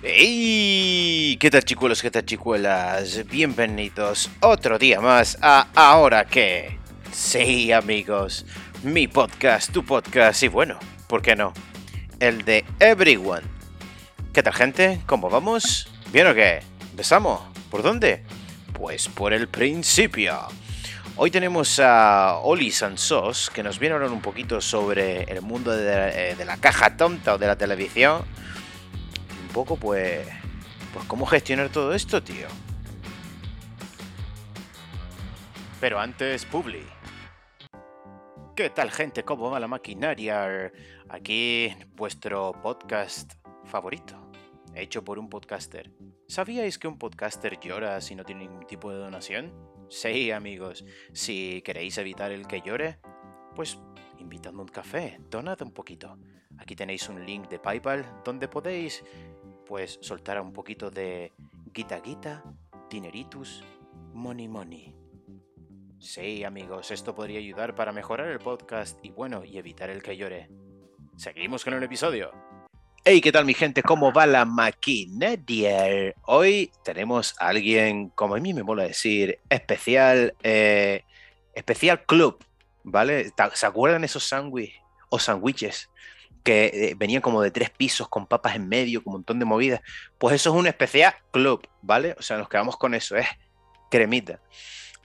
¡Hey! ¿Qué tal chicuelos? ¿Qué tal chicuelas? Bienvenidos otro día más a Ahora que. Sí, amigos, mi podcast, tu podcast y bueno, ¿por qué no? El de Everyone. ¿Qué tal gente? ¿Cómo vamos? ¿Bien o qué? ¿Empezamos? ¿Por dónde? Pues por el principio. Hoy tenemos a Oli Sansos, que nos viene a hablar un poquito sobre el mundo de, de la caja tonta o de la televisión un poco, pues, pues cómo gestionar todo esto, tío. Pero antes, Publi. ¿Qué tal, gente? ¿Cómo va la maquinaria? Aquí vuestro podcast favorito, hecho por un podcaster. ¿Sabíais que un podcaster llora si no tiene ningún tipo de donación? Sí, amigos. Si queréis evitar el que llore, pues invitadme un café, donad un poquito. Aquí tenéis un link de PayPal donde podéis pues soltar un poquito de guita guita, dineritus, money money. Sí, amigos, esto podría ayudar para mejorar el podcast y bueno, y evitar el que llore. Seguimos con el episodio. Hey, ¿qué tal mi gente? ¿Cómo va la maquinaria? Hoy tenemos a alguien, como a mí me mola decir, especial, eh, especial club, ¿vale? ¿Se acuerdan esos sándwiches o sándwiches que eh, venían como de tres pisos con papas en medio, con un montón de movidas. Pues eso es un especial club, ¿vale? O sea, nos quedamos con eso, es cremita.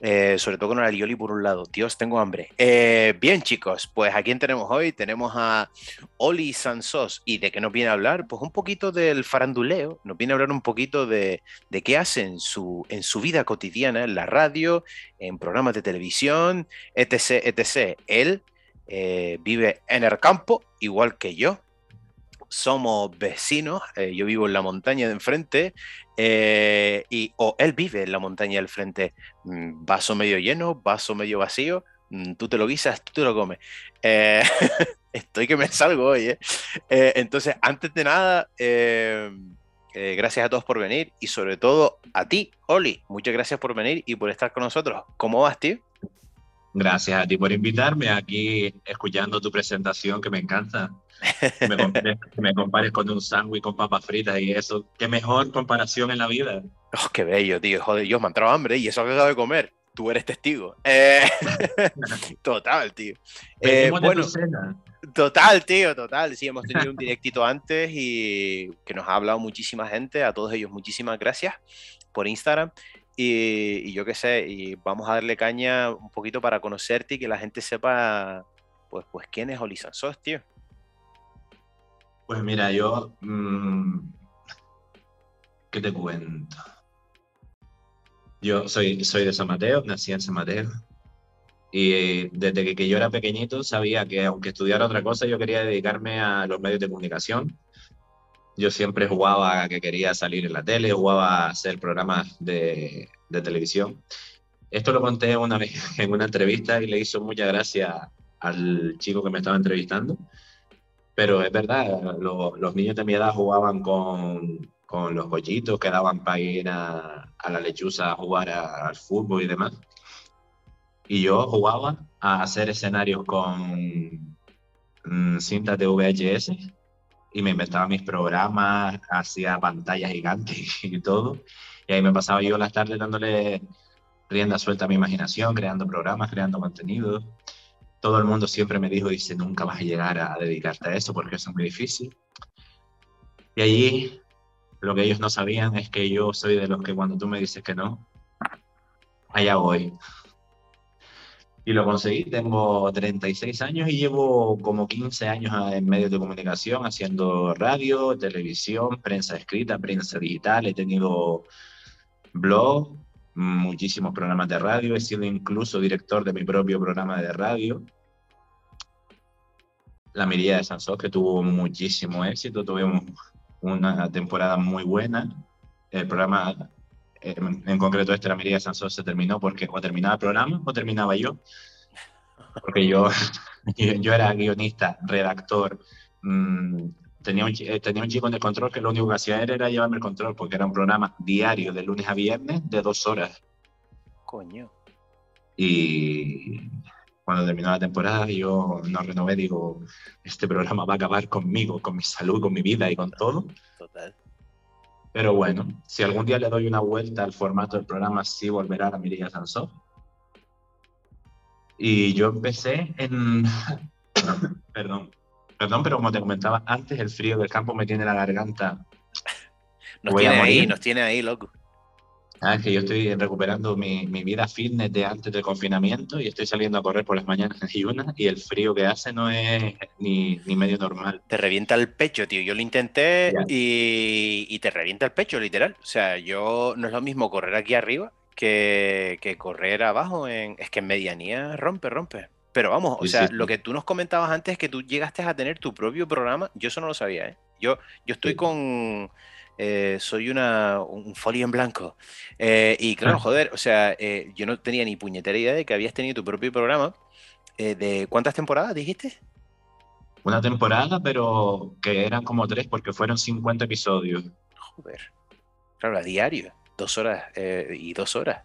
Eh, sobre todo con el alioli por un lado. Dios, tengo hambre. Eh, bien, chicos, pues ¿a quién tenemos hoy? Tenemos a Oli Sansos. ¿Y de qué nos viene a hablar? Pues un poquito del faranduleo. Nos viene a hablar un poquito de, de qué hace en su, en su vida cotidiana, en la radio, en programas de televisión, etc. etc. Él eh, vive en el campo, igual que yo. Somos vecinos, eh, yo vivo en la montaña de enfrente, eh, y, o él vive en la montaña del frente. Mm, vaso medio lleno, vaso medio vacío, mm, tú te lo guisas, tú te lo comes. estoy que me salgo hoy, entonces, antes de nada, gracias a todos por venir y sobre todo a ti, Oli. Muchas gracias por venir y por estar con nosotros. ¿Cómo vas, tío? Gracias a ti por invitarme aquí, escuchando tu presentación que me encanta. Me compares, con un sándwich con papas fritas y eso. Qué mejor comparación en la vida. Oh, qué bello, tío. Joder, yo me ha entrado hambre y eso que acabo de comer. Tú eres testigo. Eh, total, tío. Eh, bueno, total, tío, total. Sí, hemos tenido un directito antes y que nos ha hablado muchísima gente. A todos ellos, muchísimas gracias por Instagram. Y, yo qué sé, y vamos a darle caña un poquito para conocerte y que la gente sepa, pues, pues quién es Oli Sansos, tío. Pues mira, yo, mmm, ¿qué te cuento? Yo soy, soy de San Mateo, nací en San Mateo. Y desde que, que yo era pequeñito sabía que aunque estudiara otra cosa, yo quería dedicarme a los medios de comunicación yo siempre jugaba que quería salir en la tele, jugaba a hacer programas de, de televisión. Esto lo conté una vez en una entrevista y le hizo mucha gracia al chico que me estaba entrevistando. Pero es verdad, los niños de mi edad jugaban con, con los bollitos que daban para ir a, a la lechuza a jugar al fútbol y demás. Y yo jugaba a hacer escenarios con mm, cintas de VHS y me inventaba mis programas, hacía pantallas gigantes y todo. Y ahí me pasaba yo las tardes dándole rienda suelta a mi imaginación, creando programas, creando contenido. Todo el mundo siempre me dijo, dice, nunca vas a llegar a dedicarte a eso porque eso es muy difícil. Y allí lo que ellos no sabían es que yo soy de los que cuando tú me dices que no, allá voy y lo conseguí. Tengo 36 años y llevo como 15 años en medios de comunicación haciendo radio, televisión, prensa escrita, prensa digital. He tenido blog, muchísimos programas de radio. He sido incluso director de mi propio programa de radio. La Mirilla de Sansos, que tuvo muchísimo éxito. Tuvimos una temporada muy buena. El programa en, concreto este la Mireia Sansos se terminó porque o terminaba el programa o terminaba yo. Porque yo, yo era guionista, redactor, mm, tenía, un, eh, tenía un chico en el control que lo único que hacía era llevarme el control porque era un programa diario de lunes a viernes de dos horas. Coño. Y cuando terminó la temporada yo no renové, digo, este programa va a acabar conmigo, con mi salud, con mi vida y con todo. Total. Pero bueno, si algún día le doy una vuelta al formato del programa, sí volverá a la Mirilla Sansó. Y yo empecé en... perdón, perdón, pero como te comentaba antes, el frío del campo me tiene la garganta. Nos tiene ahí, nos tiene ahí, loco. Ah, es que yo estoy recuperando mi, mi, vida fitness de antes del confinamiento y estoy saliendo a correr por las mañanas y una y el frío que hace no es ni, ni medio normal. Te revienta el pecho, tío. Yo lo intenté y, y, te revienta el pecho, literal. O sea, yo no es lo mismo correr aquí arriba que, que correr abajo. En, es que en medianía rompe, rompe. Pero vamos, o sea, lo que tú nos comentabas antes es que tú llegaste a tener tu propio programa. Yo eso no lo sabía, ¿eh? Yo, yo estoy con eh, soy una, un folio en blanco. Eh, y claro, joder, o sea, eh, yo no tenía ni puñetera idea de que habías tenido tu propio programa. ¿De cuántas temporadas dijiste? Una temporada, pero que eran como tres porque fueron 50 episodios. Joder. Claro, a diario. Dos horas y dos horas.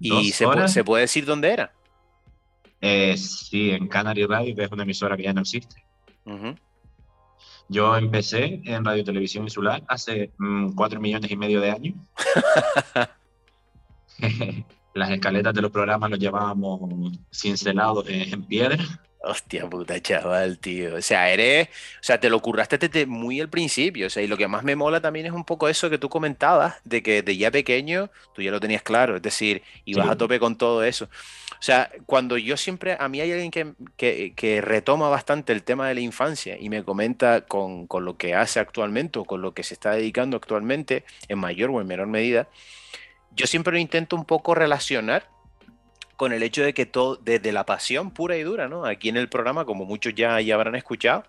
¿Y se, Puede, se, puede decir dónde era? sí, en Canary Radio, que es una emisora que ya no existe. Yo empecé en Radio Televisión Insular hace mm, cuatro millones y medio de años. Las escaletas de los programas los llevábamos cincelados en piedra. Hostia puta, chaval, tío. O sea, eres. O sea, te lo curraste desde muy al principio. O sea, y lo que más me mola también es un poco eso que tú comentabas, de que de ya pequeño tú ya lo tenías claro. Es decir, ibas a tope con todo eso. O sea, cuando yo siempre. A mí hay alguien que, que, retoma bastante el tema de la infancia y me comenta con, con lo que hace actualmente o con lo que se está dedicando actualmente, en mayor o en menor medida. Yo siempre lo intento un poco relacionar con el hecho de que todo, desde la pasión pura y dura, ¿no? Aquí en el programa, como muchos ya, ya habrán escuchado,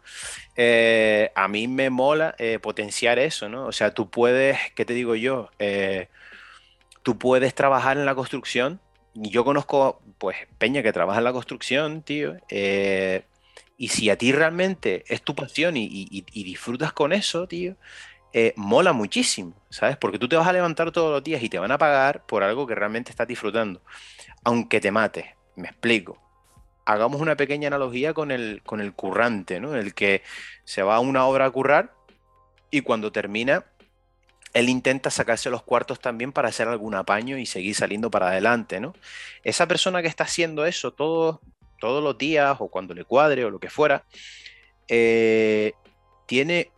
eh, a mí me mola eh, potenciar eso, ¿no? O sea, tú puedes, ¿qué te digo yo? Eh, tú puedes trabajar en la construcción. Yo conozco, pues, Peña que trabaja en la construcción, tío. y si a ti realmente es tu pasión y, disfrutas con eso, tío, mola muchísimo, ¿sabes? Porque tú te vas a levantar todos los días y te van a pagar por algo que realmente estás disfrutando aunque te mate. Me explico. Hagamos una pequeña analogía con el, con el currante, ¿no? El que se va a una obra a currar y cuando termina, él intenta sacarse los cuartos también para hacer algún apaño y seguir saliendo para adelante, ¿no? Esa persona que está haciendo eso todos, todos los días o cuando le cuadre o lo que fuera, eh, tiene,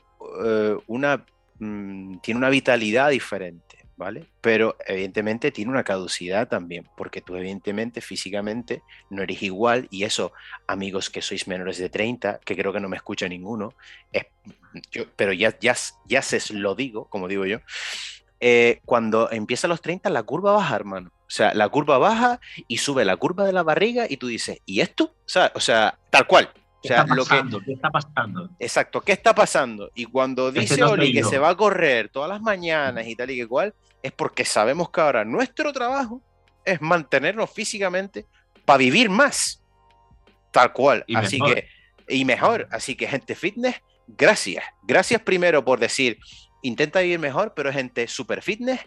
eh, una, mm, tiene una vitalidad diferente ¿vale? Pero evidentemente tiene una caducidad también, porque tú evidentemente físicamente no eres igual y eso, amigos que sois menores de 30, que creo que no me escucha ninguno, pero ya, ya, ya se lo digo, como digo yo, eh, cuando empieza los 30 la curva baja, hermano. O sea, la curva baja y sube la curva de la barriga y tú dices, ¿y esto? O sea, tal cual. ¿Qué, está pasando? ¿Qué está pasando? Exacto, ¿qué está pasando? Y cuando dice Oli que se va a correr todas las mañanas y tal y que cual, es porque sabemos que ahora nuestro trabajo es mantenernos físicamente para vivir más. Tal cual. Así que, y mejor. Así que, gente fitness, gracias. Gracias primero por decir, intenta vivir mejor, pero gente super fitness,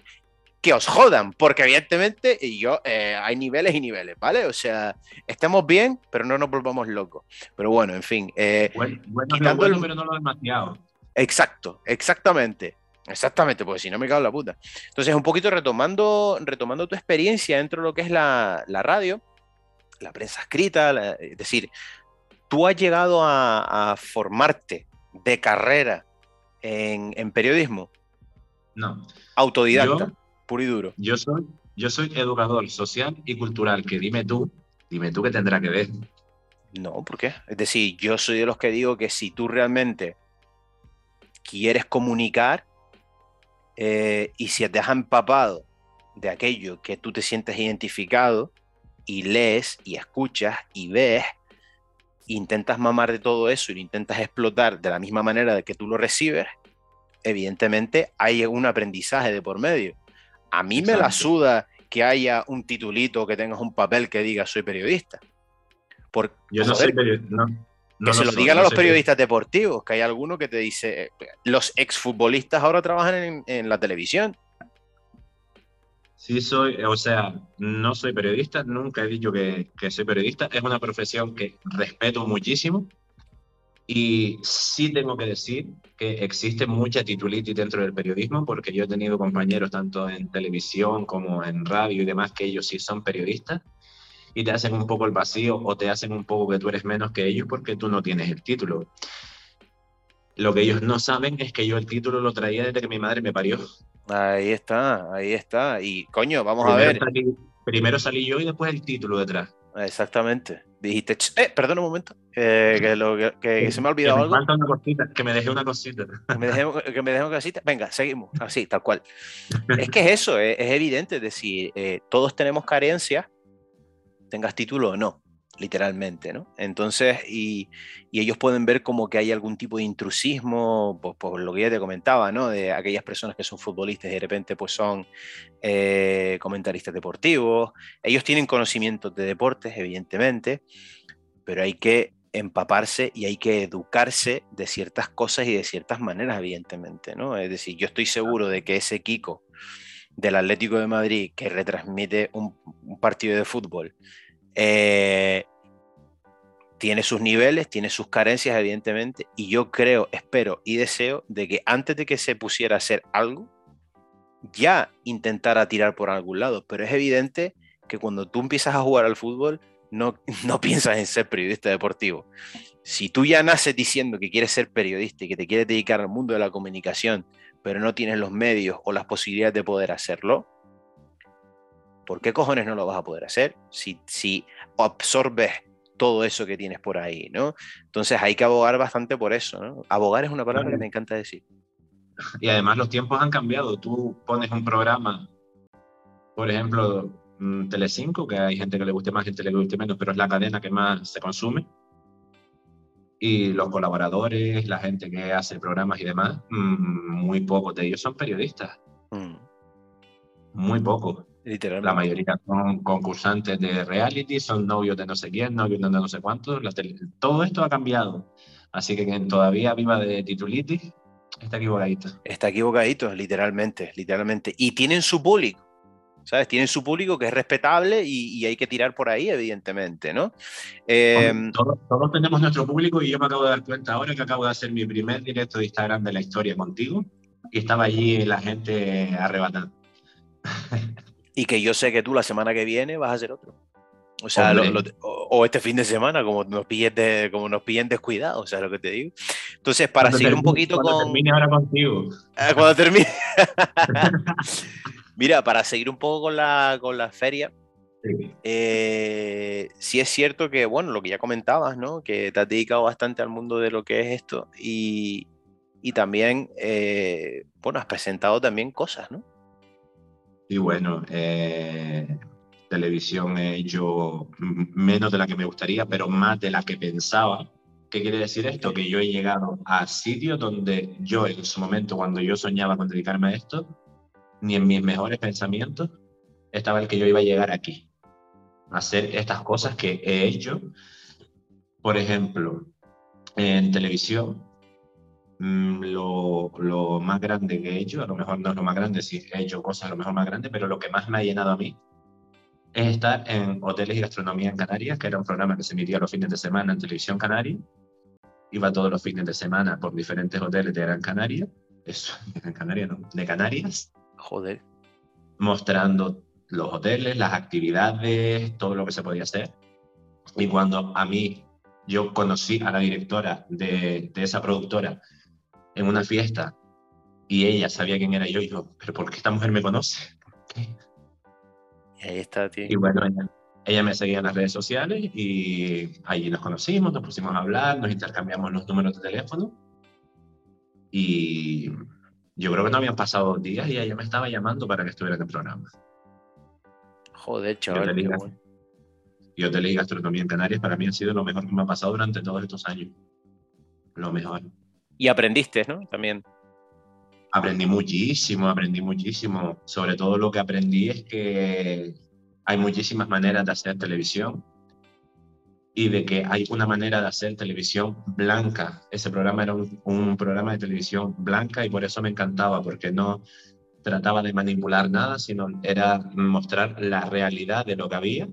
que os jodan, porque evidentemente y yo, eh, hay niveles y niveles, ¿vale? O sea, estemos bien, pero no nos volvamos locos. Pero bueno, en fin. Eh, bueno, bueno, pero no lo demasiado. Exacto, exactamente. Exactamente, porque si no me cago en la puta. Entonces, un poquito retomando, retomando tu experiencia dentro de lo que es la, radio, la prensa escrita, es decir, tú has llegado a, formarte de carrera en, periodismo. No. Autodidacta, puro y duro. Yo soy, yo soy educador social y cultural, que dime tú, dime tú qué tendrá que ver. No, ¿por qué? Es decir, yo soy de los que digo que si tú realmente quieres comunicar, eh, y si te has empapado de aquello que tú te sientes identificado y lees y escuchas y ves, intentas mamar de todo eso y lo intentas explotar de la misma manera de que tú lo recibes, evidentemente hay un aprendizaje de por medio. A mí me la suda que haya un titulito, que tengas un papel que diga soy periodista. Yo no soy periodista. Que se lo, digan a los periodistas deportivos, que hay alguno que te dice, los exfutbolistas ahora trabajan en, la televisión. Sí, soy, o sea, no soy periodista, nunca he dicho que, soy periodista, es una profesión que respeto muchísimo, Y sí tengo que decir que existe mucha titulitis dentro del periodismo, porque yo he tenido compañeros tanto en televisión como en radio y demás que ellos sí son periodistas y te hacen un poco el vacío o te hacen un poco que tú eres menos que ellos porque tú no tienes el título. Lo que ellos no saben es que yo el título lo traía desde que mi madre me parió. Ahí está, ahí está. Y coño, vamos a ver. primero salí yo y después el título detrás. Exactamente. Dijiste, eh, perdón un momento, que, lo, que, se me ha olvidado algo. Una cosita, que me dejé una cosita. Que me dejé, que me una cosita. Venga, seguimos, así, tal cual. es que es eso, es, evidente, es decir, eh, todos tenemos carencias, tengas título o no literalmente, ¿no? Entonces, y, ellos pueden ver como que hay algún tipo de intrusismo, pues, por lo que ya te comentaba, ¿no? De aquellas personas que son futbolistas y de repente pues son eh, comentaristas deportivos. Ellos tienen conocimientos de deportes, evidentemente, pero hay que empaparse y hay que educarse de ciertas cosas y de ciertas maneras, evidentemente, ¿no? Es decir, yo estoy seguro de que ese Kiko del Atlético de Madrid que retransmite un partido de fútbol, eh, tiene sus niveles, tiene sus carencias, evidentemente, y yo creo, espero y deseo de que antes de que se pusiera a hacer algo, ya intentara tirar por algún lado. Pero es evidente que cuando tú empiezas a jugar al fútbol, no, no piensas en ser periodista deportivo. Si tú ya naces diciendo que quieres ser periodista y que te quieres dedicar al mundo de la comunicación, pero no tienes los medios o las posibilidades de poder hacerlo, ¿por qué cojones no lo vas a poder hacer si, si absorbes todo eso que tienes por ahí, ¿no? Entonces hay que abogar bastante por eso, ¿no? Abogar es una palabra que me encanta decir. Y además los tiempos han cambiado. Tú pones un programa, por ejemplo, mm, Telecinco, que hay gente que le guste más, gente que le guste menos, pero es la cadena que más se consume. Y los colaboradores, la gente que hace programas y demás, mm, muy pocos de ellos son periodistas. Mm. Muy pocos. La mayoría son concursantes de reality, son novios de no sé quién, novios de no sé cuántos. todo esto ha cambiado. Así que quien todavía viva de titulitis está equivocadito. Está equivocadito, literalmente, literalmente. Y tienen su público. ¿Sabes? Tienen su público que es respetable y, hay que tirar por ahí, evidentemente, ¿no? Em, todos, todos, tenemos nuestro público y yo me acabo de dar cuenta ahora que acabo de hacer mi primer directo de Instagram de la historia contigo y estaba allí la gente arrebatada. y que yo sé que tú la semana que viene vas a hacer otro. O sea, o, este fin de semana, como nos pillen, de, como nos pillen descuidados, o sea, lo que te digo. Entonces, para seguir un poquito cuando termine ahora contigo. Ah, cuando termine. Mira, para seguir un poco con la, con la feria, sí. Eh, sí. es cierto que, bueno, lo que ya comentabas, ¿no? Que te has dedicado bastante al mundo de lo que es esto y, y también, eh, bueno, has presentado también cosas, ¿no? Y bueno, eh, televisión he hecho menos de la que me gustaría, pero más de la que pensaba. ¿Qué quiere decir esto? Que yo he llegado a sitios donde yo en su momento, cuando yo soñaba con dedicarme a esto, ni en mis mejores pensamientos estaba el que yo iba a llegar aquí, a hacer estas cosas que he hecho. Por ejemplo, en televisión Mm, lo, lo, más grande que he hecho, a lo mejor no es lo más grande, sí he hecho cosas a lo mejor más grandes, pero lo que más me ha llenado a mí es estar en Hoteles y Gastronomía en Canarias, que era un programa que se emitía los fines de semana en Televisión Canaria. Iba todos los fines de semana por diferentes hoteles de Gran Canaria, eso, de Gran Canaria no, de Canarias. Joder. Mostrando los hoteles, las actividades, todo lo que se podía hacer. Y cuando a mí yo conocí a la directora de, de esa productora en una fiesta y ella sabía quién era yo y yo, pero ¿por qué esta mujer me conoce? Y ahí está, tío. Y bueno, ella, me seguía en las redes sociales y allí nos conocimos, nos pusimos a hablar, nos intercambiamos los números de teléfono y yo creo que no habían pasado días y ella me estaba llamando para que estuviera en el programa. Joder, chaval. Y hoteles y gastronomía en Canarias para mí ha sido lo mejor que me ha pasado durante todos estos años. Lo mejor. Y aprendiste, ¿no? También. Aprendí muchísimo, aprendí muchísimo. Sobre todo lo que aprendí es que hay muchísimas maneras de hacer televisión y de que hay una manera de hacer televisión blanca. Ese programa era un, programa de televisión blanca y por eso me encantaba, porque no trataba de manipular nada, sino era mostrar la realidad de lo que había.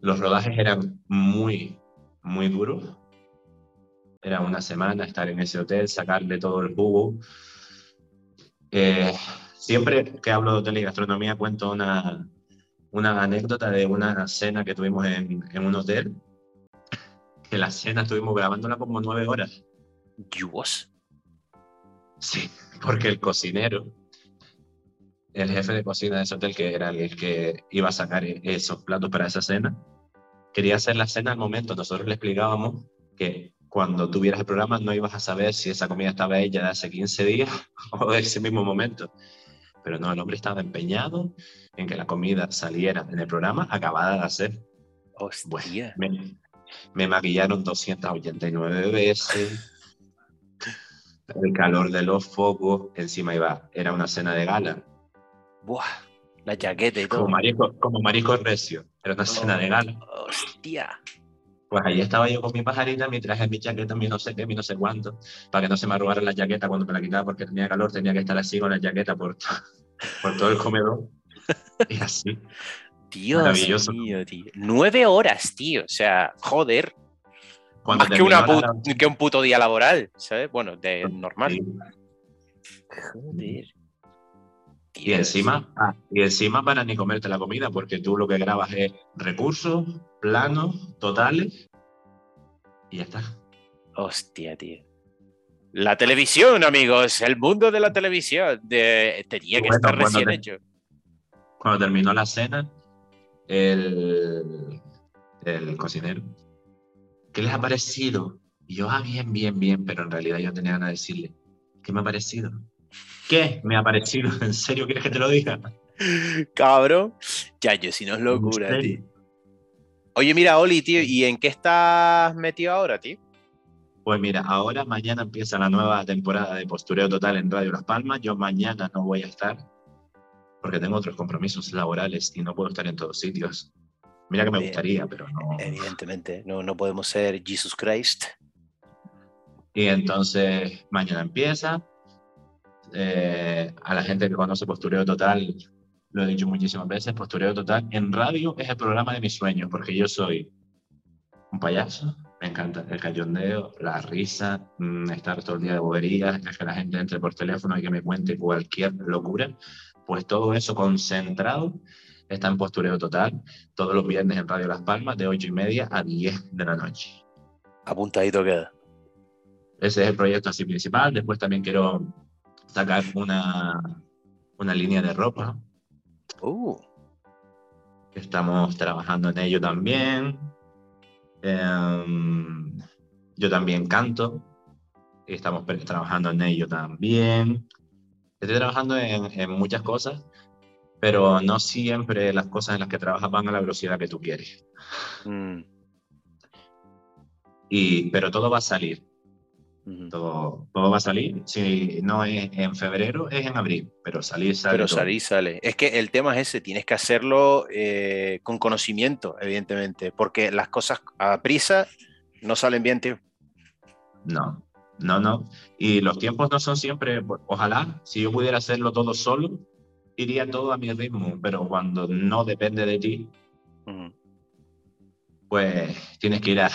Los rodajes eran muy, muy duros, Era una semana estar en ese hotel, sacarle todo el jugo. Eh, siempre que hablo de hotel y gastronomía cuento una, una anécdota de una cena que tuvimos en, en un hotel. Que la cena estuvimos grabándola como nueve horas. ¿Dios? Sí, porque el cocinero, el jefe de cocina de ese hotel, que era el que iba a sacar esos platos para esa cena, quería hacer la cena al momento. Nosotros le explicábamos que cuando tuvieras el programa no ibas a saber si esa comida estaba hecha de hace 15 días o de ese mismo momento. Pero no, el hombre estaba empeñado en que la comida saliera en el programa acabada de hacer. Hostia. me, me maquillaron 289 veces. El calor de los focos, encima iba, era una cena de gala. Buah, la chaqueta y todo. Como marisco, como marisco recio, era una cena de gala. Hostia. Pues ahí estaba yo con mi pajarita, mi traje, mi chaqueta, mi no sé qué, mi no sé cuánto, para que no se me arrugara la chaqueta cuando me la quitaba porque tenía calor, tenía que estar así con la chaqueta por, por todo el comedor. Y así. Dios Maravilloso. mío, tío. Nueve horas, tío. O sea, joder. Cuando Más que, una la- que un puto día laboral, ¿sabes? Bueno, de normal. Sí. Joder. Y encima, ah, y encima para ni comerte la comida, porque tú lo que grabas es recursos, planos, totales, y ya está. Hostia, tío. La televisión, amigos. El mundo de la televisión. De... Tenía que Bueno, estar recién te- hecho. Cuando terminó la cena, el, el cocinero, ¿qué les ha parecido? Y yo, ah, bien, bien, bien, pero en realidad yo tenía ganas de decirle, ¿qué me ha parecido? ¿Qué me ha parecido? ¿En serio quieres que te lo diga? Cabrón. Ya, yo si no es ¿En locura, tío. Oye, mira, Oli, tío, ¿y en qué estás metido ahora, tío? Pues mira, ahora mañana empieza la nueva temporada de Postureo Total en Radio Las Palmas. Yo mañana no voy a estar porque tengo otros compromisos laborales y no puedo estar en todos sitios. Mira que me Bien. gustaría, pero no. Evidentemente, no, no podemos ser Jesus Christ. Y entonces mañana empieza. Eh, a la gente que conoce Postureo Total, lo he dicho muchísimas veces, Postureo Total en radio es el programa de mis sueños, porque yo soy un payaso, me encanta el cachondeo, la risa, mm, estar todo el día de boberías, que la gente entre por teléfono y que me cuente cualquier locura, pues todo eso concentrado está en Postureo Total, todos los viernes en Radio Las Palmas, de 8 y media a 10 de la noche. Apuntadito queda. Ese es el proyecto así principal. Después también quiero sacar una, una línea de ropa. Uh, Estamos trabajando en ello también. Em, yo también canto. y Estamos trabajando en ello también. Estoy trabajando en, en muchas cosas, pero no siempre las cosas en las que trabajas van a la velocidad que tú quieres. mm, Y, pero todo va a salir. Todo, todo va a salir. Si no es en febrero, es en abril. Pero salir sale. Pero salir sale. Es que el tema es ese, tienes que hacerlo eh, con conocimiento, evidentemente, porque las cosas a prisa no salen bien, tío. No, no, no. Y los tiempos no son siempre, ojalá, si yo pudiera hacerlo todo solo, iría todo a mi ritmo, pero cuando no depende de ti, pues tienes que ir a-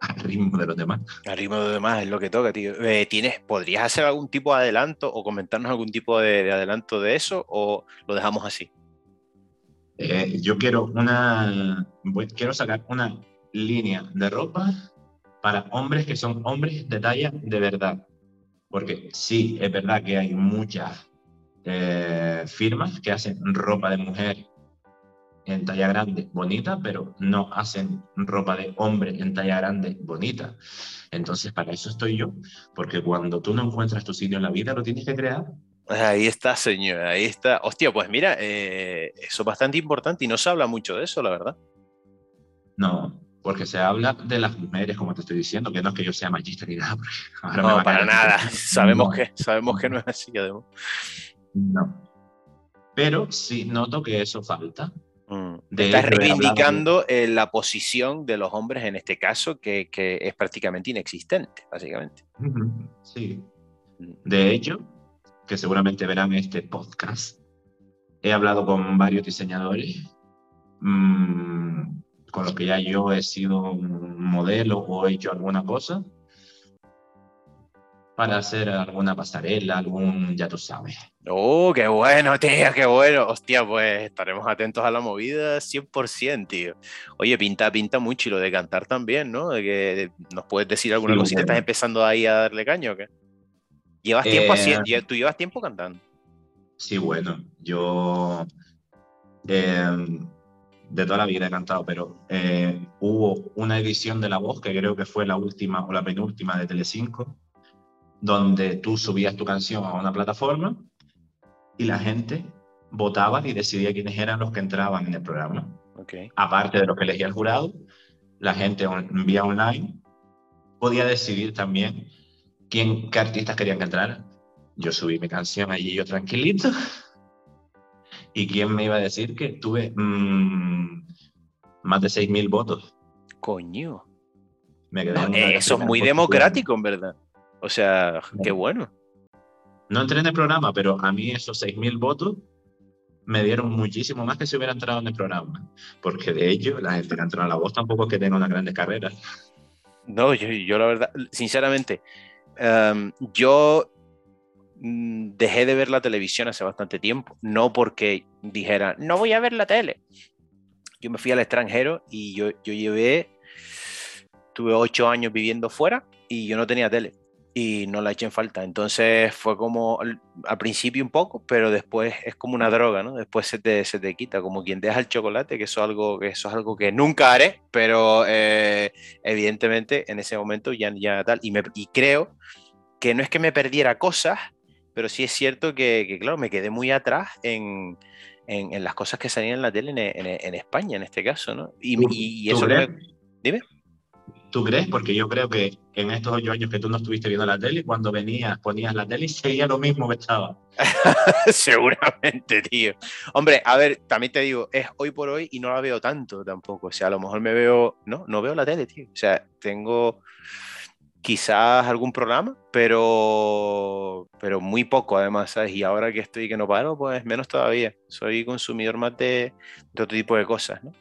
al ritmo de los demás. Al ritmo de demás es lo que toca, tío. Eh, ¿tienes, ¿Podrías hacer algún tipo de adelanto o comentarnos algún tipo de, de adelanto de eso o lo dejamos así? Eh, yo quiero una, quiero sacar una línea de ropa para hombres que son hombres de talla de verdad. Porque sí, es verdad que hay muchas eh, firmas que hacen ropa de mujer en talla grande bonita, pero no hacen ropa de hombre en talla grande bonita. Entonces, para eso estoy yo, porque cuando tú no encuentras tu sitio en la vida, lo tienes que crear. Ahí está, señor, ahí está. Hostia, pues mira, eh, eso es bastante importante y no se habla mucho de eso, la verdad. No, porque se habla de las mujeres, como te estoy diciendo, que no es que yo sea machista ni nada. ahora No, para nada. Sabemos No, que, sabemos que no es así, además. No. Pero sí noto que eso falta. Mm. De Estás reivindicando eh, la posición de los hombres en este caso, que, que es prácticamente inexistente, básicamente. Sí. Mm. De hecho, que seguramente verán este podcast, he hablado con varios diseñadores mm, con los que ya yo he sido un modelo o he hecho alguna cosa. Para hacer alguna pasarela, algún, ya tú sabes. Oh, qué bueno, tío, qué bueno. Hostia, pues estaremos atentos a la movida 100%, tío. Oye, pinta, pinta mucho y lo de cantar también, ¿no? De que nos puedes decir alguna Sí, cosita, bueno. estás empezando ahí a darle caño, ¿o qué? ¿Llevas tiempo Eh, haciendo? ¿Tú llevas tiempo cantando? Sí, bueno, yo eh, de toda la vida he cantado, pero eh, hubo una edición de La Voz, que creo que fue la última o la penúltima de Telecinco, donde tú subías tu canción a una plataforma y la gente votaba y decidía quiénes eran los que entraban en el programa. Ok. Aparte de lo que elegía el jurado, la gente vía online podía decidir también quién, qué artistas querían que entraran. Yo subí mi canción allí yo tranquilito. ¿Y quién me iba a decir que tuve mm, más de 6.000 votos? Coño. Me quedé No, en una eh, eso es muy democrático, en verdad. O sea, qué bueno. No entré en el programa, pero a mí esos 6.000 votos me dieron muchísimo más que si hubiera entrado en el programa. Porque de hecho, la gente que entró a la voz tampoco es que tenga una grande carrera. No, yo, yo la verdad, sinceramente, em, yo mm, dejé de ver la televisión hace bastante tiempo, no porque dijera, no voy a ver la tele. Yo me fui al extranjero y yo, yo llevé, tuve ocho años viviendo fuera y yo no tenía tele y no la eché en falta. Entonces fue como al, al principio un poco, pero después es como una droga, ¿no? Después se te, se te quita, como quien deja el chocolate, que eso es algo que, eso es algo que nunca haré, pero eh, evidentemente en ese momento ya, ya tal. Y, me, y creo que no es que me perdiera cosas, pero sí es cierto que, que, claro, me quedé muy atrás en, en, en las cosas que salían en la tele en, en, en España, en este caso, ¿no? Y, ¿Tú- y- y eso que crees? me- Dime. ¿Tú crees? Porque yo creo que en estos ocho años que tú no estuviste viendo la tele, cuando venías, ponías la tele y seguía lo mismo que estaba. Seguramente, tío. Hombre, a ver, también te digo, es hoy por hoy y no la veo tanto tampoco. O sea, a lo mejor me veo, no, no veo la tele, tío. O sea, tengo quizás algún programa, pero, pero muy poco además, ¿sabes? Y ahora que estoy que no paro, pues menos todavía. Soy consumidor más de, de otro tipo de cosas, ¿no?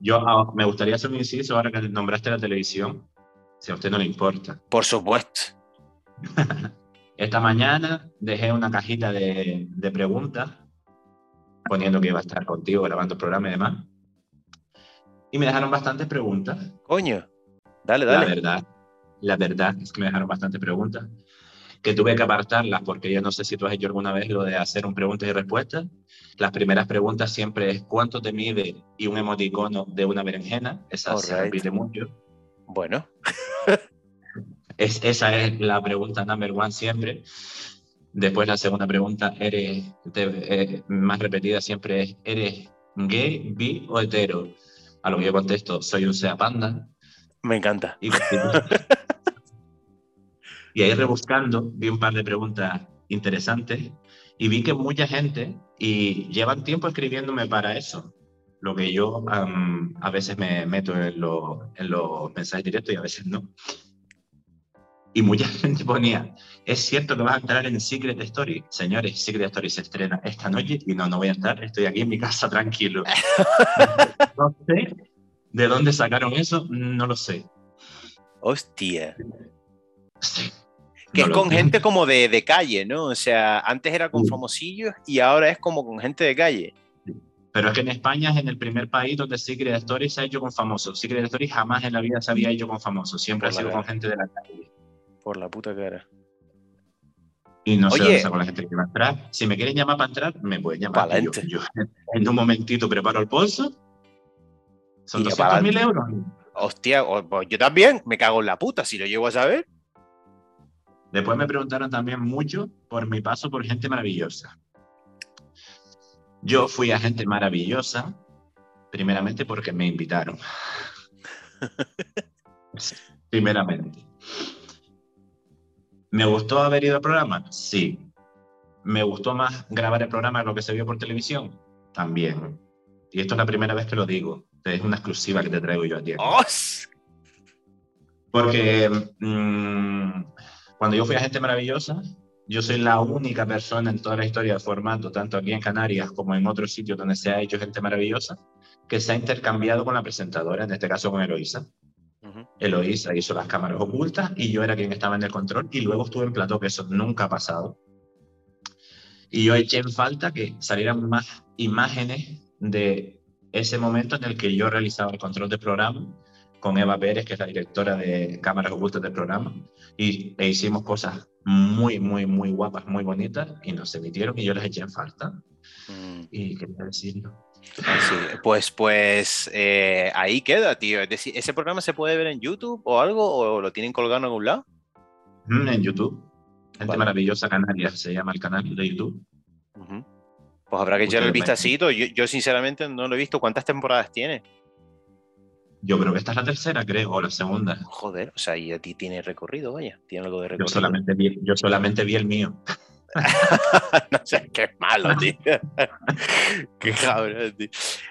Yo ah, me gustaría hacer un inciso ahora que nombraste la televisión, si a usted no le importa. Por supuesto. Esta mañana dejé una cajita de, de preguntas, poniendo que iba a estar contigo grabando el programa y demás. Y me dejaron bastantes preguntas. Coño. Dale, La dale. verdad, la verdad es que me dejaron bastantes preguntas, que tuve que apartarlas porque yo no sé si tú has hecho alguna vez lo de hacer un preguntas y respuestas. Las primeras preguntas siempre es ¿cuánto te mide? y un emoticono de una berenjena. Esa se repite mucho. Bueno, Es, esa es la pregunta number one siempre. Después la segunda pregunta, eres, te- eh, más repetida siempre es, ¿eres gay, bi o hetero? A lo que yo contesto, soy un sea panda. me encanta. Y, y ahí rebuscando vi un par de preguntas interesantes y vi que mucha gente y llevan tiempo escribiéndome para eso. Lo que yo am, a veces me meto en, lo- en los mensajes directos y a veces no. Y mucha gente ponía, es cierto que vas a entrar en Secret Story. Señores, Secret Story se estrena esta noche y no, no voy a entrar, estoy aquí en mi casa tranquilo. no sé de dónde sacaron eso, no lo sé. Hostia. Sí. Que No es con gente como de, de calle, ¿no? O sea, antes era con Sí. famosillos y ahora es como con gente de calle. Pero es que en España es en el primer país donde Secret Story se ha hecho con famosos. Secret Story jamás en la vida se había hecho con famosos. Siempre ha Por sido con gente de la calle. Por la puta cara. Y no sé Oye. dónde sacó la gente que va a entrar. Si me quieren llamar para entrar, me pueden llamar. Yo, yo en un momentito preparo el bolso. Son Y ya 200 mil pa'lante. euros. Hostia, pues yo también me cago en la puta si lo llego a saber. Después me preguntaron también mucho por mi paso por gente maravillosa. Yo fui a gente maravillosa, primeramente porque me invitaron. primeramente. ¿Me gustó haber ido al programa? Sí. ¿Me gustó más grabar el programa que lo que se vio por televisión? También. Y esto es la primera vez que lo digo. Es una exclusiva que te traigo yo a ti. Porque mm, cuando yo fui a Gente Maravillosa, yo soy la única persona en toda la historia del formato, tanto aquí en Canarias como en otros sitios donde se ha hecho Gente Maravillosa, que se ha intercambiado con la presentadora, en este caso con Eloisa. Eloísa hizo las cámaras ocultas y yo era quien estaba en el control y luego estuve en plató, que eso nunca ha pasado. Y yo eché en falta que salieran más imágenes de ese momento en el que yo realizaba el control del programa con Eva Pérez, que es la directora de cámaras ocultas del programa, y e hicimos cosas muy, muy, muy guapas, muy bonitas, y nos emitieron y yo les eché en falta. Mm. Y quería decirlo. Sí, pues, pues eh, ahí queda, tío. Es decir, ¿ese programa se puede ver en YouTube o algo? ¿O lo tienen colgado en algún lado? Mm, en YouTube. Gente maravillosa Canaria se llama el canal de YouTube. Pues habrá que echarle el vistacito. Yo, yo, sinceramente no lo he visto. ¿Cuántas temporadas tiene? Yo creo que esta es la tercera, creo, o la segunda. Joder, o sea, y a ti tiene recorrido, vaya. Tiene algo de recorrido. Yo solamente vi, yo solamente vi el mío. no sé, qué malo, tío. qué cabrón, tío.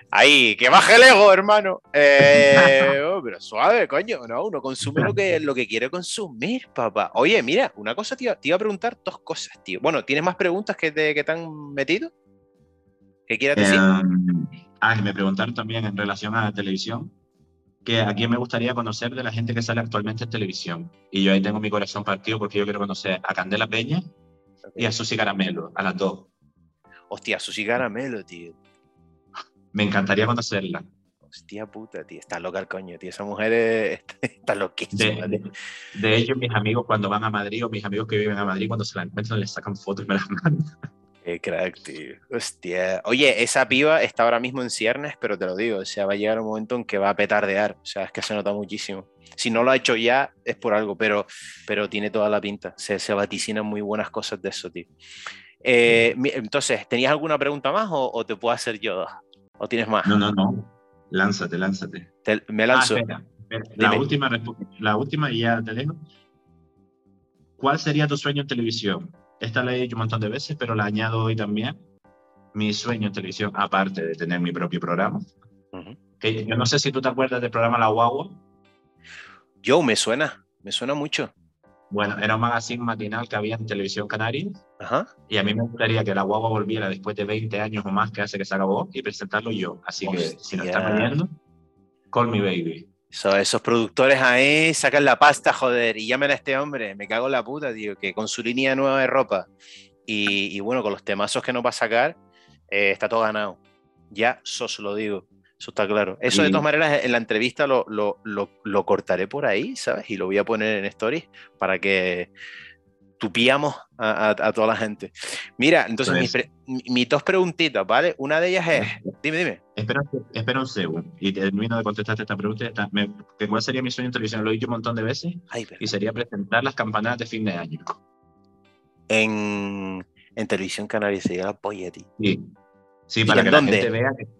Ahí, que baje el ego, hermano. Eh, oh, pero suave, coño, ¿no? Uno consume lo que, lo que quiere consumir, papá. Oye, mira, una cosa, tío, te iba a preguntar dos cosas, tío. Bueno, ¿tienes más preguntas que te, que te han metido? ¿Qué quieras decir? Em, ah, me preguntaron también en relación a la televisión que a quién me gustaría conocer de la gente que sale actualmente en televisión. Y yo ahí tengo mi corazón partido porque yo quiero conocer a Candela Peña y a Susi Caramelo, a las dos. Hostia, Susi Caramelo, tío. Me encantaría conocerla. Hostia puta, tío. Está loca el coño, tío. Esa mujer está, está loquísima. De, de, ellos, mis amigos, cuando van a Madrid o mis amigos que viven a Madrid, cuando se la encuentran, les sacan fotos y me las mandan. Qué crack, tío. Hostia. Oye, esa piba está ahora mismo en ciernes, pero te lo digo, o sea, va a llegar un momento en que va a petardear. O sea, es que se nota muchísimo. Si no lo ha hecho ya, es por algo, pero, pero tiene toda la pinta. Se, se vaticinan muy buenas cosas de eso, tío. Eh, entonces, ¿tenías alguna pregunta más o, te puedo hacer yo? ¿O tienes más? No, no, no. Lánzate, lánzate. me lanzo. Ah, la, última, la última y ya te dejo. ¿Cuál sería tu sueño en televisión? Esta la he dicho un montón de veces, pero la añado hoy también. Mi sueño en televisión, aparte de tener mi propio programa. que yo no sé si tú te acuerdas del programa La Guagua. Yo, me suena, me suena mucho. Bueno, era un magazine matinal que había en Televisión Canaria. Y a mí me gustaría que La Guagua volviera después de 20 años o más que hace que se acabó y presentarlo yo. Así que si no estás viendo, call me baby esos productores ahí sacan la pasta, joder, y llamen a este hombre, me cago en la puta, tío, que con su línea nueva de ropa y, bueno, con los temazos que nos va a sacar, eh, está todo ganado. Ya, eso se lo digo, eso está claro. Eso de todas maneras en la entrevista lo, lo, lo, cortaré por ahí, ¿sabes? Y lo voy a poner en stories para que tupiamos a, a, toda la gente. Mira, entonces mis, dos preguntitas, ¿vale? Una de ellas es, dime, dime. Espera, espera un segundo y termino de contestarte esta pregunta. ¿Cuál sería mi sueño en televisión? Lo he dicho un montón de veces y sería presentar las campanadas de fin de año. En, en televisión canaria sería la polla, tío. Sí, sí para que la gente vea que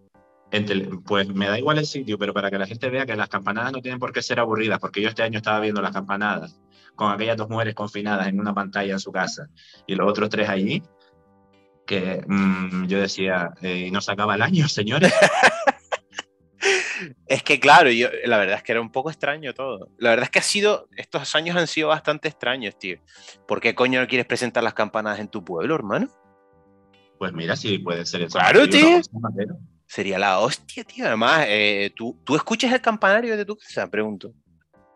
pues me da igual el sitio, pero para que la gente vea que las campanadas no tienen por qué ser aburridas, porque yo este año estaba viendo las campanadas con aquellas dos mujeres confinadas en una pantalla en su casa y los otros tres allí, que mm, yo decía, eh, ¿y no se acaba el año, señores? es que claro, yo, la verdad es que era un poco extraño todo. La verdad es que ha sido, estos años han sido bastante extraños, tío. ¿Por qué coño no quieres presentar las campanadas en tu pueblo, hermano? Pues mira, sí, puede ser eso. Claro, tío. Sería la hostia, tío. Además, eh, ¿tú, ¿tú escuchas el campanario de tu casa? Pregunto.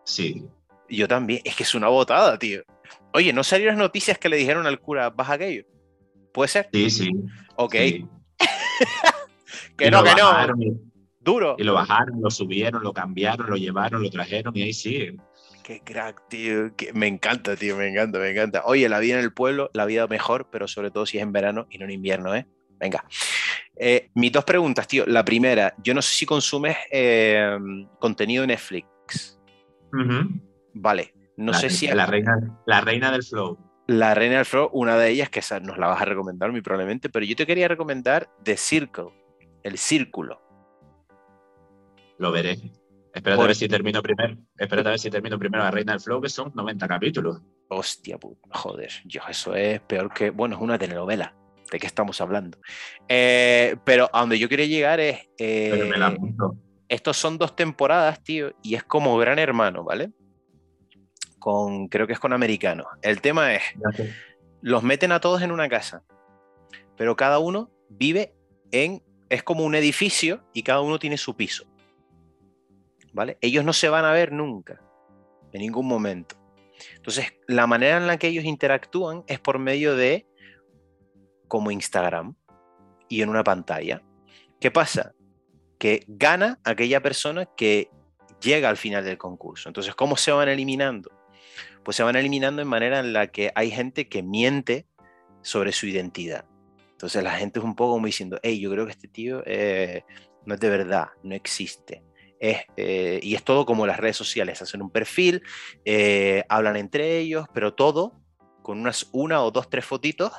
Sí. Yo también. Es que es una botada, tío. Oye, ¿no salieron las noticias que le dijeron al cura, baja aquello? ¿Puede ser? Sí, sí. Ok. que no, que no. Duro. Y lo bajaron, lo subieron, lo cambiaron, lo llevaron, lo trajeron y ahí sigue. Qué crack, tío. Me encanta, tío. Me encanta, me encanta. Oye, la vida en el pueblo, la vida mejor, pero sobre todo si es en verano y no en invierno, ¿eh? Venga. Eh, mis dos preguntas, tío. La primera, yo no sé si consumes eh, contenido de Netflix. Vale. No sé si. La reina, la reina del flow. La reina del flow, una de ellas, que esa nos la vas a recomendar muy probablemente, pero yo te quería recomendar The Circle, el círculo. Lo veré. Espérate a ver si termino primero. Espérate a ver si termino primero la Reina del Flow, que son 90 capítulos. Hostia, joder, yo, eso es peor que. Bueno, es una telenovela de qué estamos hablando. Eh, pero a donde yo quería llegar es. Eh, estos son dos temporadas, tío, y es como Gran Hermano, ¿vale? Con, creo que es con americanos. El tema es, los meten a todos en una casa, pero cada uno vive en, es como un edificio y cada uno tiene su piso. ¿vale? Ellos no se van a ver nunca, en ningún momento. Entonces, la manera en la que ellos interactúan es por medio de como Instagram y en una pantalla. ¿Qué pasa? Que gana aquella persona que llega al final del concurso. Entonces, ¿cómo se van eliminando? Pues se van eliminando en manera en la que hay gente que miente sobre su identidad. Entonces la gente es un poco como diciendo, hey, yo creo que este tío eh, no es de verdad, no existe. Eh, y es todo como las redes sociales, hacen un perfil, eh, hablan entre ellos, pero todo con unas una o dos, tres fotitos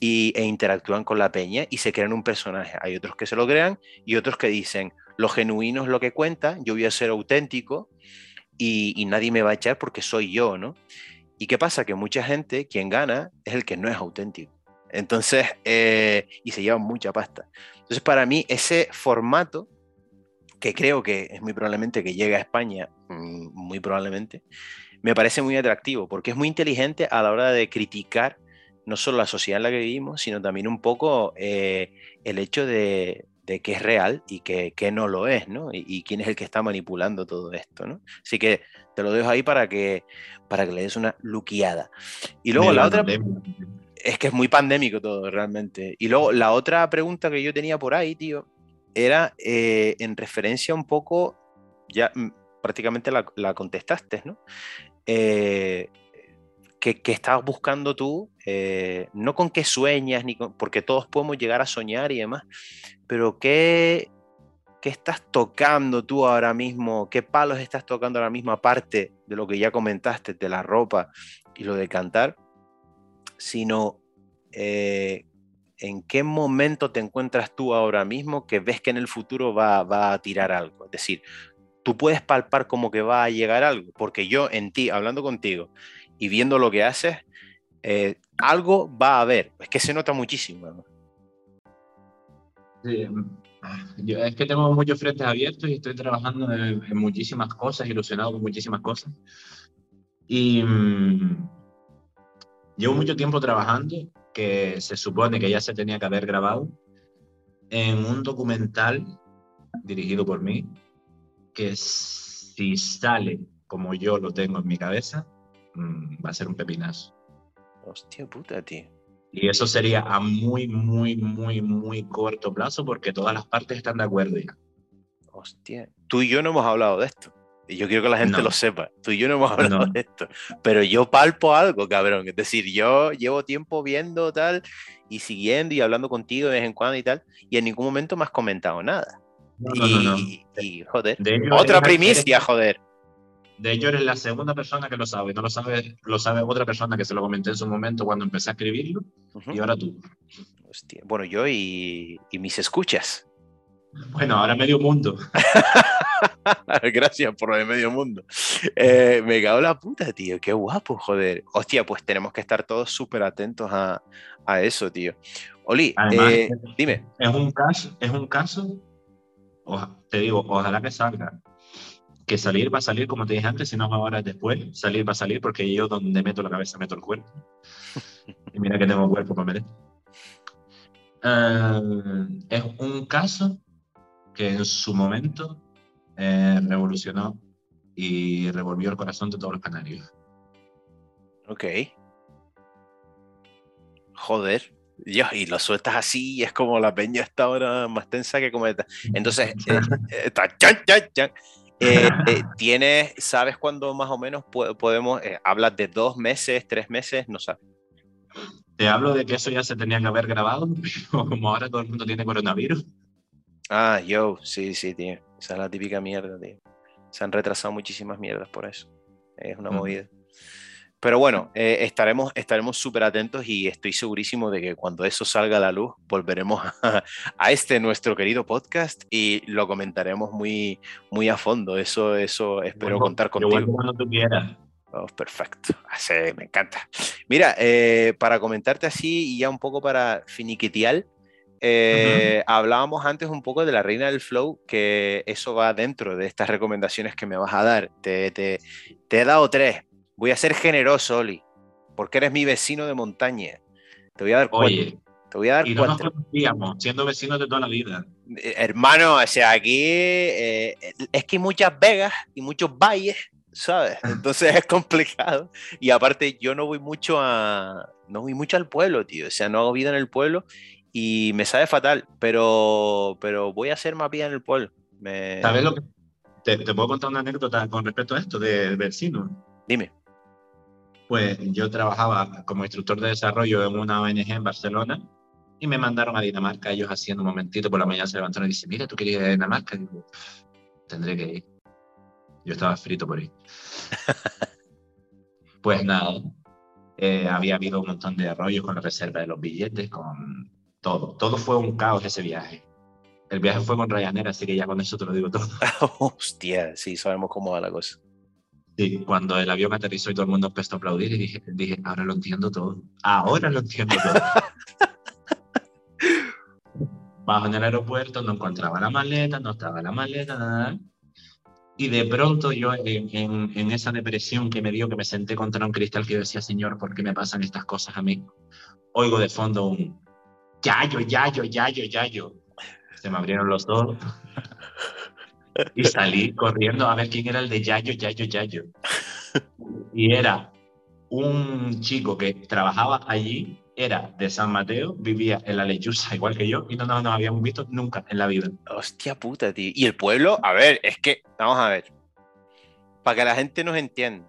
y, e interactúan con la peña y se crean un personaje. Hay otros que se lo crean y otros que dicen, lo genuino es lo que cuenta, yo voy a ser auténtico y, nadie me va a echar porque soy yo, ¿no? ¿Y qué pasa? Que mucha gente, quien gana, es el que no es auténtico. Entonces, eh, y se lleva mucha pasta. Entonces, para mí, ese formato, que creo que es muy probablemente que llegue a España, mm, muy probablemente, me parece muy atractivo, porque es muy inteligente a la hora de criticar no solo la sociedad en la que vivimos, sino también un poco eh, el hecho de, de qué es real y qué, no lo es, ¿no? Y, quién es el que está manipulando todo esto, ¿no? Así que te lo dejo ahí para que, para que le des una luqueada. Y luego la otra... Es que es muy pandémico todo, realmente. Y luego la otra pregunta que yo tenía por ahí, tío, era eh, en referencia un poco, ya mm, prácticamente la, contestaste, ¿no? Eh, ¿qué, estabas buscando tú? Eh, no con qué sueñas, ni porque todos podemos llegar a soñar y demás, pero ¿qué, ¿qué estás tocando tú ahora mismo? ¿Qué palos estás tocando ahora mismo, aparte de lo que ya comentaste, de la ropa y lo de cantar? Sino, eh, ¿en qué momento te encuentras tú ahora mismo que ves que en el futuro va, va a tirar algo? Es decir, tú puedes palpar como que va a llegar algo, porque yo en ti, hablando contigo y viendo lo que haces, eh, algo va a haber. Es que se nota muchísimo. Sí, yo, es que tengo muchos frentes abiertos y estoy trabajando en, muchísimas cosas, ilusionado con muchísimas cosas. Y mm, llevo mucho tiempo trabajando, que se supone que ya se tenía que haber grabado, en un documental dirigido por mí, que si sale como yo lo tengo en mi cabeza, mm, va a ser un pepinazo. Hostia puta, tío. Y eso sería a muy, muy, muy, muy corto plazo porque todas las partes están de acuerdo ya. Hostia, tú y yo no hemos hablado de esto. Y yo quiero que la gente lo sepa. Tú y yo no hemos hablado de esto. Pero yo palpo algo, cabrón. Es decir, yo llevo tiempo viendo tal y siguiendo y hablando contigo de vez en cuando y tal. Y en ningún momento me has comentado nada. y, y, joder. Otra primicia, joder. De hecho, eres la segunda persona que lo sabe. No lo sabe, lo sabe otra persona que se lo comenté en su momento cuando empecé a escribirlo. Y ahora tú. Bueno, yo y, mis escuchas. Bueno, ahora medio mundo. Gracias por de medio mundo. Eh, me cago la puta, tío. Qué guapo, joder. Hostia, pues tenemos que estar todos súper atentos a, eso, tío. Oli, eh, dime. Es un caso, es un caso, te digo, ojalá que salga que salir va a salir, como te dije antes, si no ahora después, salir va a salir porque yo donde meto la cabeza meto el cuerpo. y mira que tengo cuerpo para meter. Eh, es un caso que en su momento eh, revolucionó y revolvió el corazón de todos los canarios. Ok. Joder. y lo sueltas así y es como la peña está ahora más tensa que como esta. Entonces, eh, está chan, chan, chan. Eh, eh, ¿Tienes, sabes cuándo más o menos podemos, eh, hablas de dos meses, tres meses, no sabes? Te hablo de que eso ya se tenía que haber grabado, como ahora todo el mundo tiene coronavirus. Ah, yo, sí, sí, tío. Esa es la típica mierda, tío. Se han retrasado muchísimas mierdas por eso. Es una movida. Pero bueno, eh, estaremos estaremos súper atentos y estoy segurísimo de que cuando eso salga a la luz volveremos a, este nuestro querido podcast y lo comentaremos muy, muy a fondo. Eso, eso espero contar contigo. cuando tú quieras. Oh, perfecto, así, me encanta. Mira, eh, para comentarte así y ya un poco para finiquitial, eh, hablábamos antes un poco de la reina del flow, que eso va dentro de estas recomendaciones que me vas a dar. Te, te, te he dado tres, Voy a ser generoso, Oli, porque eres mi vecino de montaña. Te voy a dar Oye, te voy a dar y no nos conocíamos, siendo vecinos de toda la vida. Eh, Hermano, o sea, aquí eh, es que hay muchas vegas y muchos valles, ¿sabes? Entonces es complicado. Y aparte, yo no voy mucho a. No voy mucho al pueblo, tío. O sea, no hago vida en el pueblo y me sabe fatal, pero, pero voy a hacer más vida en el pueblo. Me... ¿Sabes lo que.? Te, te puedo contar una anécdota con respecto a esto de vecino. Dime. Pues yo trabajaba como instructor de desarrollo en una ONG en Barcelona y me mandaron a Dinamarca. Ellos haciendo un momentito por la mañana se levantaron y dicen, mira, tú querías ir a Dinamarca. Y digo, tendré que ir. Yo estaba frito por ahí. pues nada, eh, había habido un montón de rollos con la reserva de los billetes, con todo. Todo fue un caos ese viaje. El viaje fue con Ryanair, así que ya con eso te lo digo todo. Hostia, sí, sabemos cómo va la cosa. Sí, cuando el avión aterrizó y todo el mundo empezó a aplaudir y dije, dije ahora lo entiendo todo. Ahora lo entiendo todo. Bajo en el aeropuerto, no encontraba la maleta, no estaba la maleta, nada. Y de pronto yo en, en, en, esa depresión que me dio, que me senté contra un cristal que yo decía, Señor, ¿por qué me pasan estas cosas a mí? Oigo de fondo un, Yayo, Yayo, Yayo, Yayo. Se me abrieron los ojos. Y salí corriendo a ver quién era el de Yayo, Yayo, Yayo. Y era un chico que trabajaba allí, era de San Mateo, vivía en la lechuza igual que yo y no nos habíamos visto nunca en la vida. Hostia puta, tío. Y el pueblo, a ver, es que, vamos a ver, para que la gente nos entienda.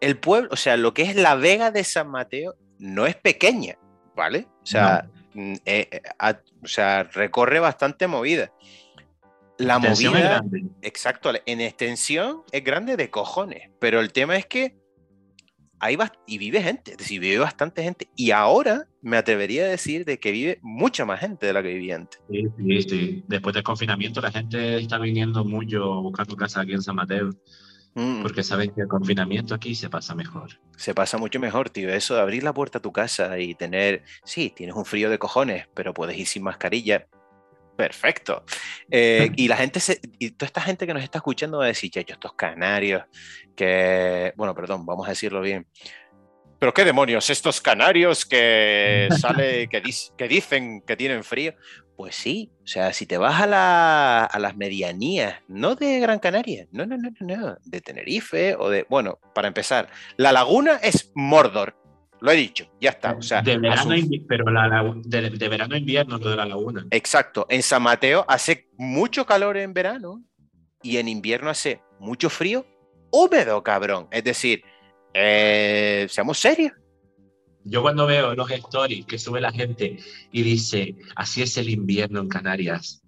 El pueblo, o sea, lo que es la Vega de San Mateo no es pequeña, ¿vale? O sea, no. eh, eh, a, o sea recorre bastante movida. La Extensión movida, exacto, en extensión es grande de cojones, pero el tema es que ahí va y vive gente, es decir, vive bastante gente y ahora me atrevería a decir de que vive mucha más gente de la que vivía antes. Sí, sí, sí. Después del confinamiento la gente está viniendo mucho buscando casa aquí en San Mateo. Mm, Porque saben que el confinamiento aquí se pasa mejor. se pasa mucho mejor, tío, eso de abrir la puerta a tu casa y tener, sí, tienes un frío de cojones, pero puedes ir sin mascarilla. Perfecto. Eh, y la gente, se, y toda esta gente que nos está escuchando va a decir, ya, yo, estos canarios, que, bueno, perdón, vamos a decirlo bien. Pero qué demonios, estos canarios que sale, que, dis, que dicen que tienen frío. Pues sí, o sea, si te vas a, la, a, las medianías, no de Gran Canaria, no, no, no, no, no, de Tenerife o de, bueno, para empezar, la laguna es Mordor, lo he dicho, ya está. O sea, de verano, su... pero la, la, de, de, verano a invierno, lo de la laguna. Exacto, en San Mateo hace mucho calor en verano y en invierno hace mucho frío húmedo, cabrón. Es decir, eh, seamos serios. Yo cuando veo los stories que sube la gente y dice, así es el invierno en Canarias,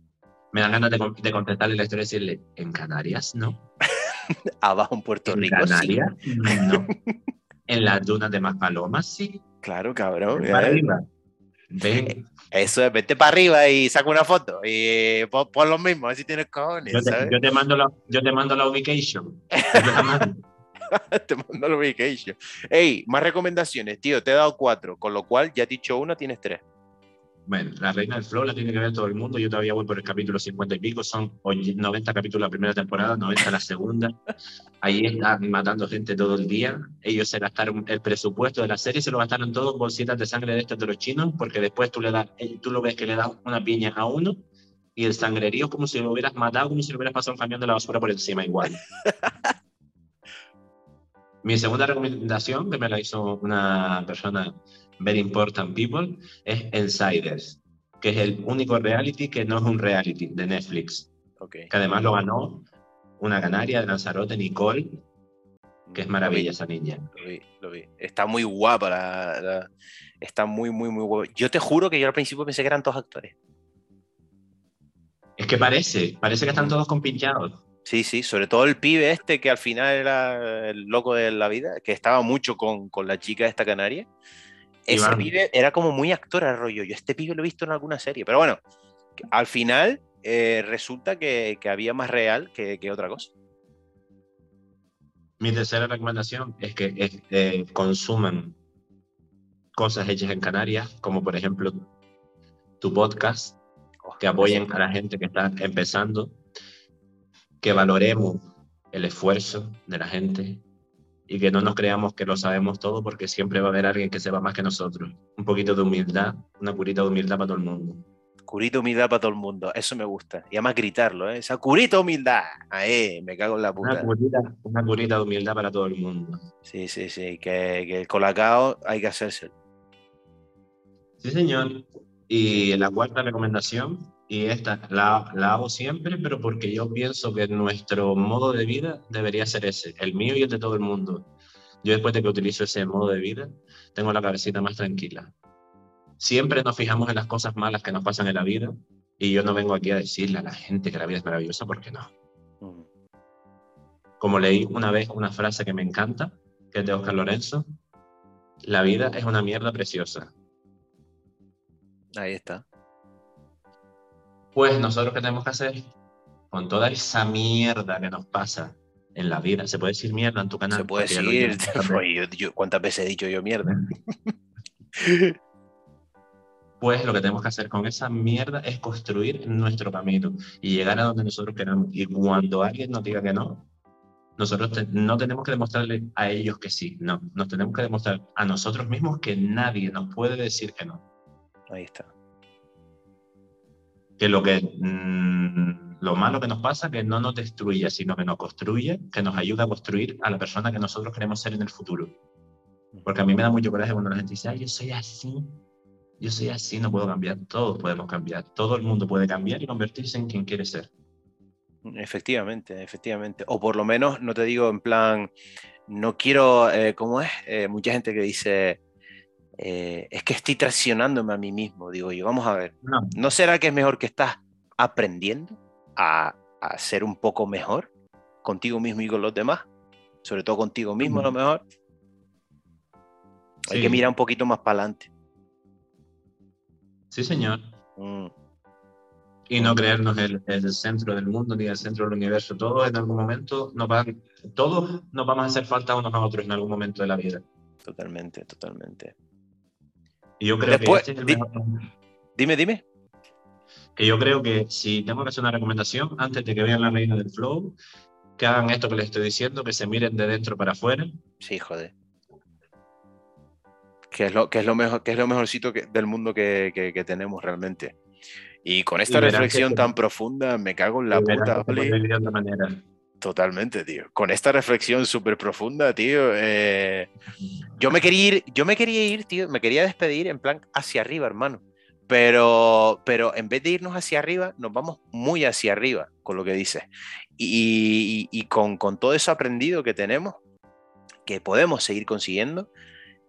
me dan ganas de, de contestarle la historia y decirle, ¿en Canarias no? Abajo en Puerto ¿En Rico. Canarias sí. no. en las dunas de Maspalomas sí. Claro, cabrón. Ven para arriba. Ven. Eso es, vete para arriba y saca una foto y pon, pon lo mismo, a ver si tienes cojones. Yo te, ¿sabes? yo te, mando, la, yo te mando la ubication. te mando la ubication. Hey, más recomendaciones, tío. Te he dado cuatro, con lo cual ya he dicho una, tienes tres. Bueno, la Reina del Flow la tiene que ver todo el mundo. Yo todavía voy por el capítulo 50 y pico. Son 90 capítulos la primera temporada, 90 la segunda. Ahí están matando gente todo el día. Ellos se gastaron el presupuesto de la serie, se lo gastaron todo en bolsitas de sangre de estos de los chinos, porque después tú, le das, tú lo ves que le das una piña a uno y el sangrerío es como si lo hubieras matado, como si lo hubieras pasado un camión de la basura por encima igual. Mi segunda recomendación, que me la hizo una persona Very Important People, es Insiders, que es el único reality que no es un reality de Netflix. Okay. Que además lo ganó una canaria de Lanzarote, Nicole, que es maravilla esa niña. Lo vi, lo vi. Está muy guapa, la, la, está muy, muy, muy guapa. Yo te juro que yo al principio pensé que eran todos actores. Es que parece, parece que están todos compinchados. Sí, sí, sobre todo el pibe este que al final era el loco de la vida, que estaba mucho con, con la chica de esta canaria. Ese Iván. pibe era como muy actor al rollo. Yo este pibe lo he visto en alguna serie, pero bueno, al final eh, resulta que, que, había más real que, que, otra cosa. Mi tercera recomendación es que es, eh, consuman cosas hechas en Canarias, como por ejemplo tu podcast, que apoyen a la gente que está empezando, que valoremos el esfuerzo de la gente y que no nos creamos que lo sabemos todo porque siempre va a haber alguien que sepa más que nosotros. Un poquito de humildad, una curita de humildad para todo el mundo. Curita humildad para todo el mundo. Eso me gusta. Y además gritarlo, ¿eh? Esa curita humildad. Ahí, me cago en la puta. Una curita, una curita de humildad para todo el mundo. Sí, sí, sí. Que, que el colacao hay que hacerse. Sí, señor. Y la cuarta recomendación, y esta la, la, hago siempre, pero porque yo pienso que nuestro modo de vida debería ser ese, el mío y el de todo el mundo. Yo después de que utilizo ese modo de vida, tengo la cabecita más tranquila. Siempre nos fijamos en las cosas malas que nos pasan en la vida y yo no vengo aquí a decirle a la gente que la vida es maravillosa porque no. Como leí una vez una frase que me encanta, que es de Oscar Lorenzo, la vida es una mierda preciosa. Ahí está. Pues nosotros qué tenemos que hacer con toda esa mierda que nos pasa en la vida. ¿Se puede decir mierda en tu canal? Se puede decir. ¿Cuántas veces he dicho yo mierda? pues lo que tenemos que hacer con esa mierda es construir nuestro camino y llegar a donde nosotros queramos. Y cuando alguien nos diga que no, nosotros no tenemos que demostrarle a ellos que sí, no, nos tenemos que demostrar a nosotros mismos que nadie nos puede decir que no. Ahí está. Que lo que mmm, lo malo que nos pasa que no nos destruye, sino que nos construye, que nos ayuda a construir a la persona que nosotros queremos ser en el futuro. Porque a mí me da mucho coraje cuando la gente dice, Ay, yo soy así, yo soy así, no puedo cambiar, todos podemos cambiar, todo el mundo puede cambiar y convertirse en quien quiere ser. Efectivamente, efectivamente. O por lo menos, no te digo en plan, no quiero, eh, ¿cómo es? Eh, mucha gente que dice, eh, es que estoy traicionándome a mí mismo, digo yo, vamos a ver, no. ¿no será que es mejor que estás aprendiendo a, a, ser un poco mejor contigo mismo y con los demás? Sobre todo contigo mismo, a lo mejor. Sí. Hay que mirar un poquito más para adelante. Sí, señor. Mm. Y no creernos el, el, centro del mundo ni el centro del universo. Todos en algún momento nos van, todos nos vamos a hacer falta unos a otros en algún momento de la vida. Totalmente, totalmente. Y yo creo Después, que este es el di, mejor... Dime, dime. Que yo creo que si tengo que hacer una recomendación, antes de que vean la reina del flow, que hagan esto que les estoy diciendo, que se miren de dentro para afuera. Sí, joder. Que es lo, que es lo, mejor, que es lo mejorcito que, del mundo que, que, que tenemos realmente. Y con esta y reflexión tan profunda, me cago en la puta. Totalmente, tío. Con esta reflexión súper profunda, tío. Eh, yo me quería ir, yo me quería ir, tío, me quería despedir en plan hacia arriba, hermano. Pero, pero en vez de irnos hacia arriba, nos vamos muy hacia arriba con lo que dices. Y, y, con, con todo eso aprendido que tenemos, que podemos seguir consiguiendo,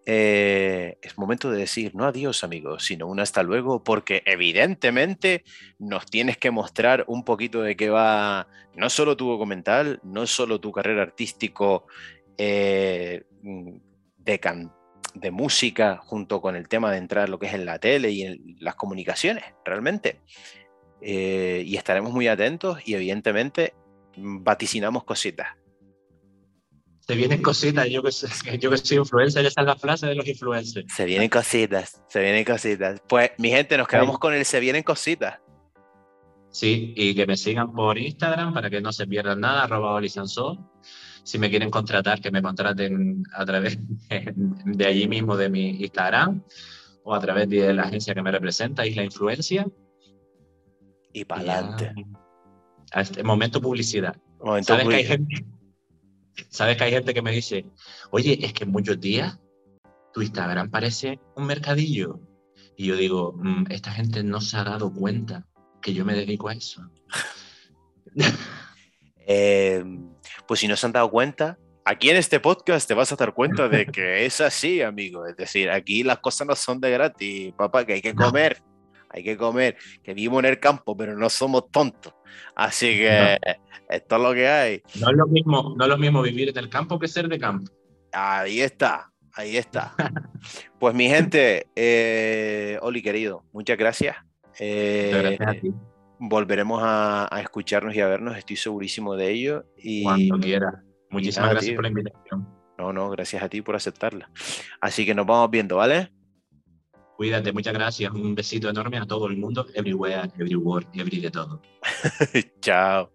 eh, es momento de decir no adiós amigos, sino un hasta luego, porque evidentemente nos tienes que mostrar un poquito de qué va no solo tu documental, no solo tu carrera artístico eh, de, can de música junto con el tema de entrar lo que es en la tele y en las comunicaciones, realmente. Eh, y estaremos muy atentos y evidentemente vaticinamos cositas. Se vienen cositas, yo que, yo que soy influencer, esa es la frase de los influencers. Se vienen cositas, se vienen cositas. Pues mi gente, nos quedamos sí. con el se vienen cositas. Sí, y que me sigan por Instagram para que no se pierdan nada, arroba Olisanso. Si me quieren contratar, que me contraten a través de allí mismo de mi Instagram o a través de la agencia que me representa, Isla Influencia. Y para adelante. A este momento publicidad. Momento ¿Sabes publicidad. que hay gente? ¿Sabes que hay gente que me dice, oye, es que en muchos días tu Instagram parece un mercadillo? Y yo digo, mmm, esta gente no se ha dado cuenta que yo me dedico a eso. eh, pues si no se han dado cuenta, aquí en este podcast te vas a dar cuenta de que es así, amigo. Es decir, aquí las cosas no son de gratis, papá, que hay que comer. Hay que comer, que vivimos en el campo, pero no somos tontos. Así que no. esto es lo que hay. No es lo mismo, no es lo mismo vivir en el campo que ser de campo. Ahí está, ahí está. pues mi gente, eh, Oli querido, muchas gracias. Eh, muchas gracias a ti. Volveremos a, a, escucharnos y a vernos, estoy segurísimo de ello. Y, Cuando quieras. Muchísimas nada, gracias tío. por la invitación. No, no, gracias a ti por aceptarla. Así que nos vamos viendo, ¿vale? Cuídate, muchas gracias. Un besito enorme a todo el mundo, everywhere, everywhere, every de todo. Chao.